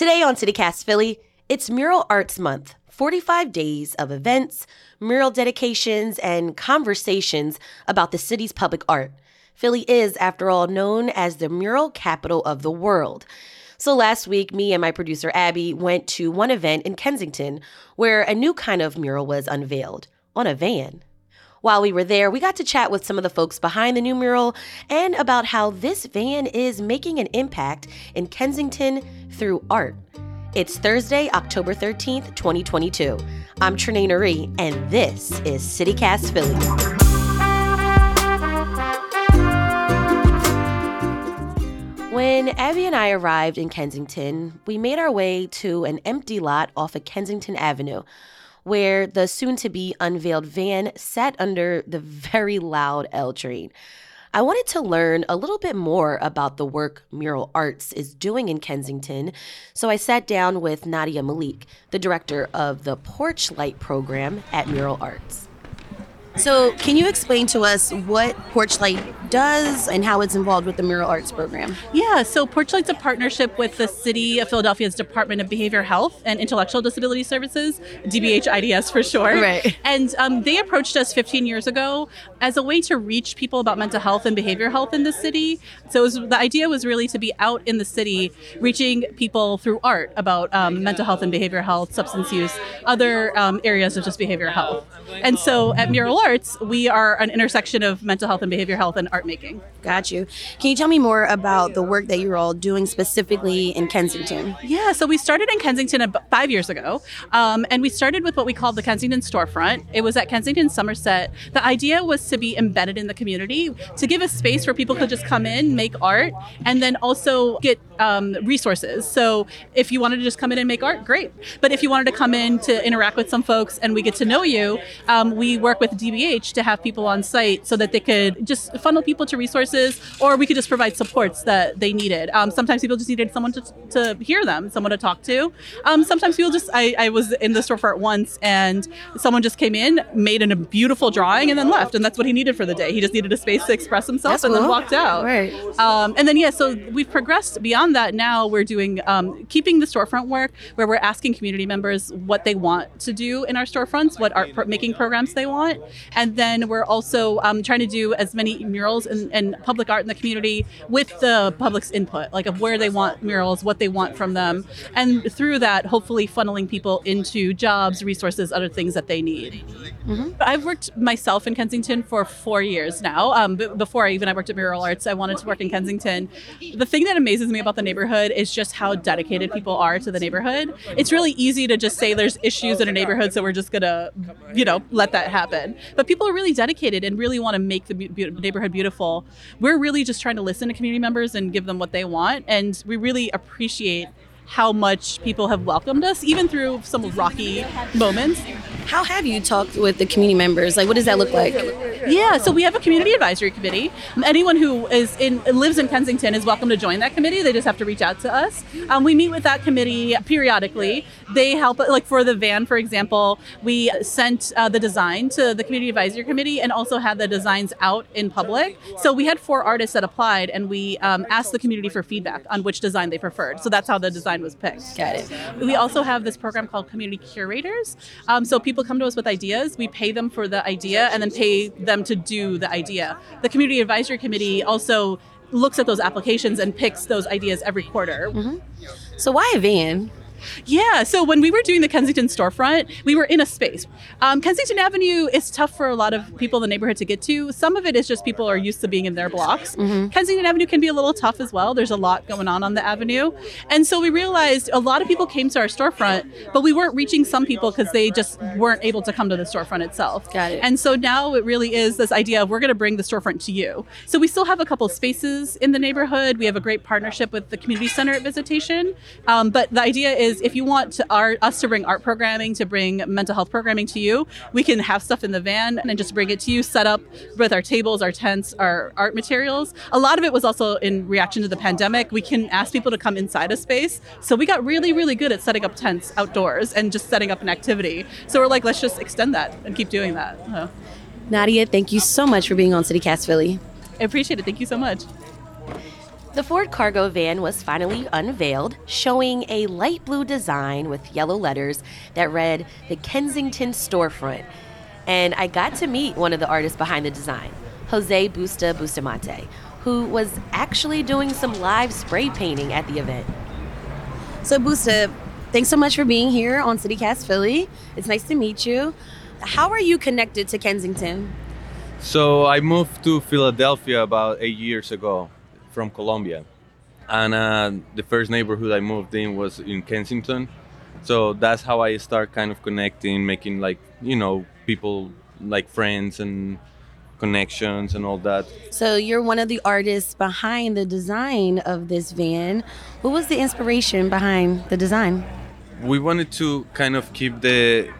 Today on CityCast Philly, it's Mural Arts Month 45 days of events, mural dedications, and conversations about the city's public art. Philly is, after all, known as the mural capital of the world. So last week, me and my producer Abby went to one event in Kensington where a new kind of mural was unveiled on a van. While we were there, we got to chat with some of the folks behind the new mural and about how this van is making an impact in Kensington through art. It's Thursday, October 13th, 2022. I'm Trenae Nuri, and this is CityCast Philly. When Abby and I arrived in Kensington, we made our way to an empty lot off of Kensington Avenue where the soon to be unveiled van sat under the very loud L train. I wanted to learn a little bit more about the work Mural Arts is doing in Kensington, so I sat down with Nadia Malik, the director of the Porch Light program at Mural Arts. So, can you explain to us what Porchlight does and how it's involved with the Mural Arts program? Yeah, so Porchlight's a partnership with the City of Philadelphia's Department of Behavioral Health and Intellectual Disability Services, DBH IDS for short. Right. And um, they approached us 15 years ago as a way to reach people about mental health and behavioral health in the city. So, was, the idea was really to be out in the city, reaching people through art about um, mental health and behavioral health, substance use, other um, areas of just behavioral health. And so at Mural Arts, we are an intersection of mental health and behavior health and art making. Got you. Can you tell me more about the work that you're all doing specifically in Kensington? Yeah, so we started in Kensington about five years ago, um, and we started with what we called the Kensington storefront. It was at Kensington Somerset. The idea was to be embedded in the community, to give a space where people could just come in, make art, and then also get um, resources. So if you wanted to just come in and make art, great. But if you wanted to come in to interact with some folks and we get to know you, um, we work with DBH to have people on site so that they could just funnel people to resources, or we could just provide supports that they needed. Um, sometimes people just needed someone to, to hear them, someone to talk to. Um, sometimes people just, I, I was in the storefront once and someone just came in, made an, a beautiful drawing, and then left. And that's what he needed for the day. He just needed a space to express himself That's and cool. then walked out. Right. Um, and then, yeah, so we've progressed beyond that. Now we're doing, um, keeping the storefront work where we're asking community members what they want to do in our storefronts, what art pro- making programs they want. And then we're also um, trying to do as many murals and, and public art in the community with the public's input, like of where they want murals, what they want from them. And through that, hopefully funneling people into jobs, resources, other things that they need. I've worked myself in Kensington for four years now. Um, b- before I even I worked at Mural Arts, I wanted to work in Kensington. The thing that amazes me about the neighborhood is just how dedicated people are to the neighborhood. It's really easy to just say there's issues in a neighborhood, so we're just gonna, you know, let that happen. But people are really dedicated and really want to make the bu- neighborhood beautiful. We're really just trying to listen to community members and give them what they want, and we really appreciate how much people have welcomed us, even through some rocky moments. How have you talked with the community members? Like, what does that look like? Yeah, so we have a community advisory committee. Anyone who is in lives in Kensington is welcome to join that committee. They just have to reach out to us. Um, we meet with that committee periodically. They help, like for the van, for example, we sent uh, the design to the community advisory committee and also had the designs out in public. So we had four artists that applied, and we um, asked the community for feedback on which design they preferred. So that's how the design was picked. Got it. We also have this program called Community Curators. Um, so people come to us with ideas. We pay them for the idea and then pay them to do the idea. The Community Advisory Committee also looks at those applications and picks those ideas every quarter. So, why a van? Yeah, so when we were doing the Kensington storefront, we were in a space. Um, Kensington Avenue is tough for a lot of people in the neighborhood to get to. Some of it is just people are used to being in their blocks. Kensington Avenue can be a little tough as well. There's a lot going on on the avenue. And so we realized a lot of people came to our storefront, but we weren't reaching some people because they just weren't able to come to the storefront itself. Got it. And so now it really is this idea of we're going to bring the storefront to you. So we still have a couple spaces in the neighborhood. We have a great partnership with the community center at Visitation. Um, but the idea is if you want to our, us to bring art programming, to bring mental health programming to you, we can have stuff in the van and just bring it to you, set up with our tables, our tents, our art materials. A lot of it was also in reaction to the pandemic. We can ask people to come inside a space. So we got really, really good at setting up tents outdoors and just setting up an activity. So we're like, let's just extend that and keep doing that. Uh, Nadia, thank you so much for being on CityCast Philly. I appreciate it. Thank you so much. The Ford cargo van was finally unveiled, showing a light blue design with yellow letters that read the Kensington Storefront. And I got to meet one of the artists behind the design, Jose Busta Bustamante, who was actually doing some live spray painting at the event. So, Busta, thanks so much for being here on CityCast Philly. It's nice to meet you. How are you connected to Kensington? So, I moved to Philadelphia about eight years ago from Colombia. And uh, the first neighborhood I moved in was in Kensington. So that's how I start kind of connecting, making like, you know, people like friends and connections and all that. So you're one of the artists behind the design of this van. What was the inspiration behind the design? We wanted to kind of keep the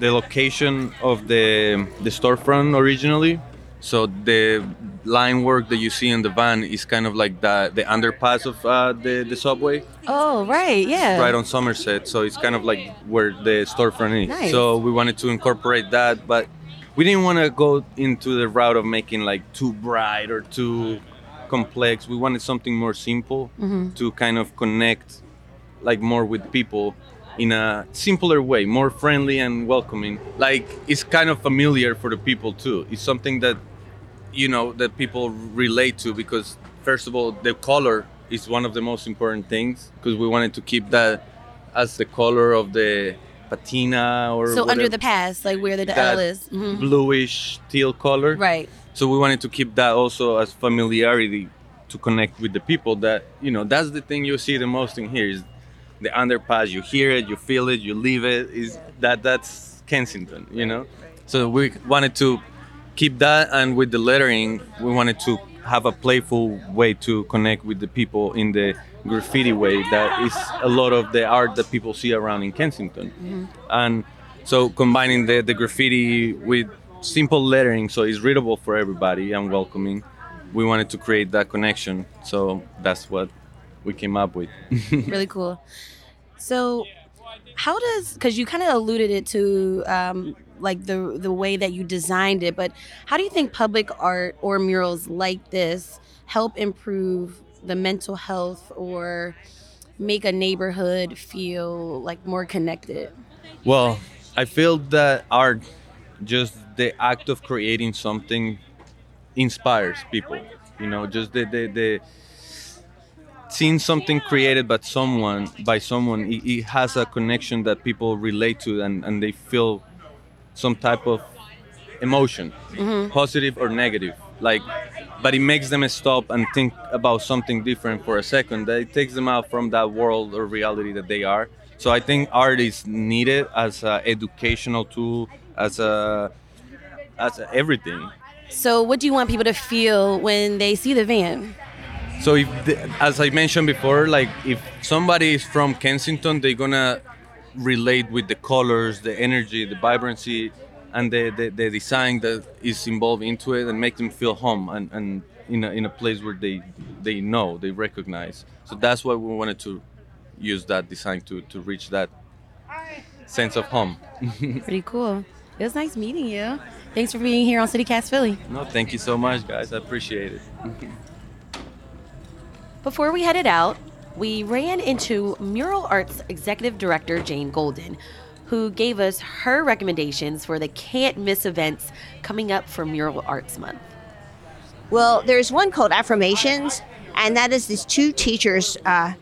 the location of the the storefront originally so the line work that you see in the van is kind of like the the underpass of uh, the the subway. Oh right, yeah. Right on Somerset, so it's kind of like where the storefront is. Nice. So we wanted to incorporate that, but we didn't want to go into the route of making like too bright or too complex. We wanted something more simple Mm-hmm. to kind of connect like more with people in a simpler way, more friendly and welcoming. Like it's kind of familiar for the people too. It's something that you know that people relate to because first of all the color is one of the most important things because we wanted to keep that as the color of the patina or So under the pass, like where the that L is. Mhm. bluish teal color Right. so we wanted to keep that also as familiarity to connect with the people that you know that's the thing you see the most in here is the underpass you hear it you feel it you live it is that that's kensington you know so we wanted to keep that and with the lettering we wanted to have a playful way to connect with the people in the graffiti way that is a lot of the art that people see around in kensington. And so combining the, the graffiti with simple lettering so it's readable for everybody and welcoming we wanted to create that connection. So that's what we came up with. Really cool. So, how does because you kind of alluded it to um, like the the way that you designed it, but how do you think public art or murals like this help improve the mental health or make a neighborhood feel like more connected? well i feel that art just the act of creating something inspires people you know just the the, the seeing something created by someone by someone it, it has a connection that people relate to and, and they feel some type of emotion mm-hmm. positive or negative. Like but it makes them stop and think about something different for a second. That it takes them out from that world or reality that they are. So i think art is needed as an educational tool as a as a everything. So, what do you want people to feel when they see the van? So if, the, as I mentioned before, like if somebody is from Kensington, they're gonna relate with the colors, the energy, the vibrancy, and the, the, the design that is involved into it, and make them feel home and, and in a, in a place where they they know, they recognize. So that's why we wanted to use that design to to reach that sense of home. Pretty cool. It was nice meeting you. Thanks for being here on CityCast Philly. no, thank you so much, guys. I appreciate it. Before we headed out, we ran into Mural Arts Executive Director Jane Golden, who gave us her recommendations for the can't miss events coming up for Mural Arts Month. Well, there's one called Affirmations, and that is these two teachers uh,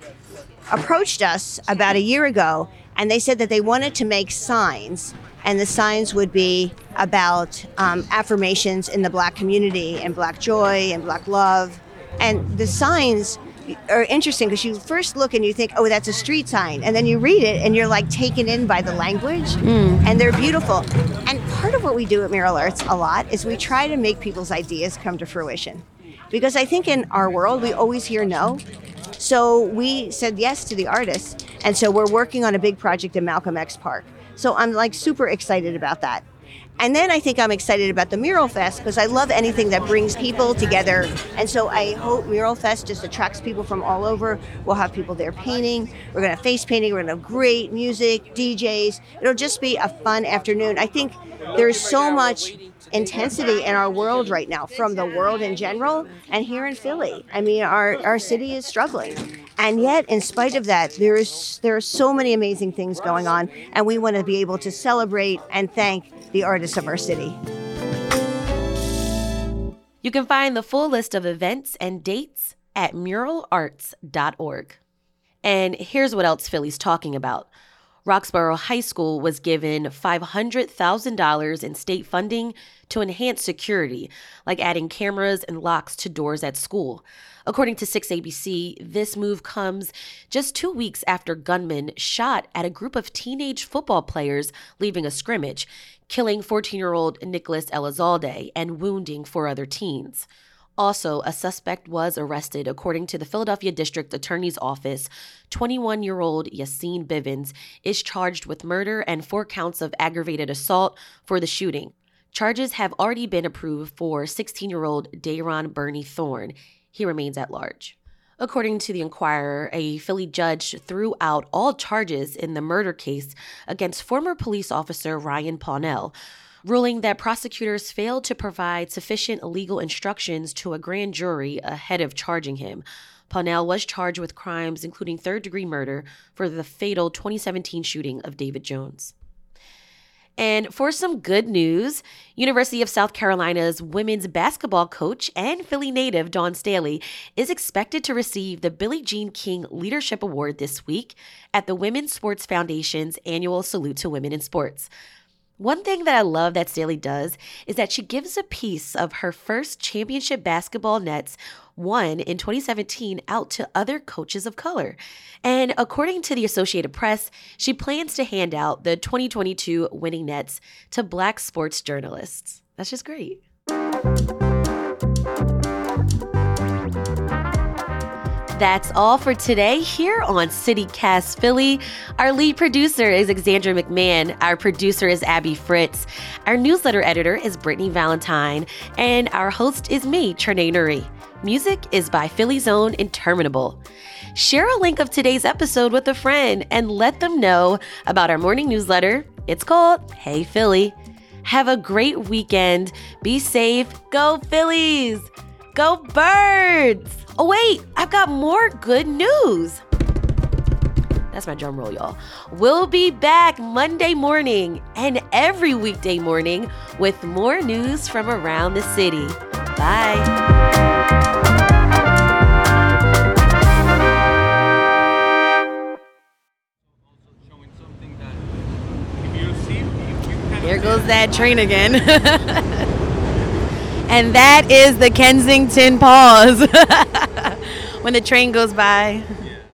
approached us about a year ago, and they said that they wanted to make signs, and the signs would be about um, affirmations in the Black community and Black joy and Black love, and the signs are interesting because you first look and you think, oh, that's a street sign, and then you read it and you're like taken in by the language, mm. and they're beautiful. And part of what we do at Mural Arts a lot is we try to make people's ideas come to fruition, because I think in our world we always hear no. So we said yes to the artists, and so we're working on a big project in Malcolm X Park. So I'm like super excited about that. And then I think I'm excited about the Mural Fest because I love anything that brings people together. And so I hope Mural Fest just attracts people from all over. We'll have people there painting. We're going to have face painting. We're going to have great music, DJs. It'll just be a fun afternoon. I think there's so much intensity in our world right now from the world in general and here in Philly. I mean, our, our city is struggling. And yet, in spite of that, there is there are so many amazing things going on, and we want to be able to celebrate and thank the artists of our city. You can find the full list of events and dates at muralarts.org. And here's what else Philly's talking about. Roxborough High School was given $500,000 in state funding to enhance security, like adding cameras and locks to doors at school. According to 6ABC, this move comes just two weeks after gunmen shot at a group of teenage football players leaving a scrimmage, killing 14 year old Nicholas Elizalde and wounding four other teens. Also, a suspect was arrested, according to the Philadelphia District Attorney's Office. 21 year old Yassine Bivens is charged with murder and four counts of aggravated assault for the shooting. Charges have already been approved for 16 year old Dayron Burney-Thorne. He remains at large. According to the Inquirer, a Philly judge threw out all charges in the murder case against former police officer Ryan Pownell ruling that prosecutors failed to provide sufficient legal instructions to a grand jury ahead of charging him. Pownell was charged with crimes including third degree murder for the fatal 2017 shooting of David Jones. And for some good news, University of South Carolina's women's basketball coach and Philly native Dawn Staley is expected to receive the Billie Jean King Leadership Award this week at the Women's Sports Foundation's annual Salute to Women in Sports. One thing that I love that Staley does is that she gives a piece of her first championship basketball nets won in 2017 out to other coaches of color. And according to the Associated Press, she plans to hand out the 2022 winning nets to black sports journalists. That's just great. That's all for today here on CityCast Philly. Our lead producer is Alexandra McMahon. Our producer is Abby Fritz. Our newsletter editor is Brittany Valentine. And our host is me, Trenae Nuri. Music is by Philly's own Interminable. Share a link of today's episode with a friend and let them know about our morning newsletter. It's called Hey Philly. Have a great weekend. Be safe. Go Phillies. Go Birds. Oh, wait, I've got more good news. That's my drum roll, y'all. We'll be back Monday morning and every weekday morning with more news from around the city. Bye. There goes that train again. and that is the Kensington pause when the train goes by.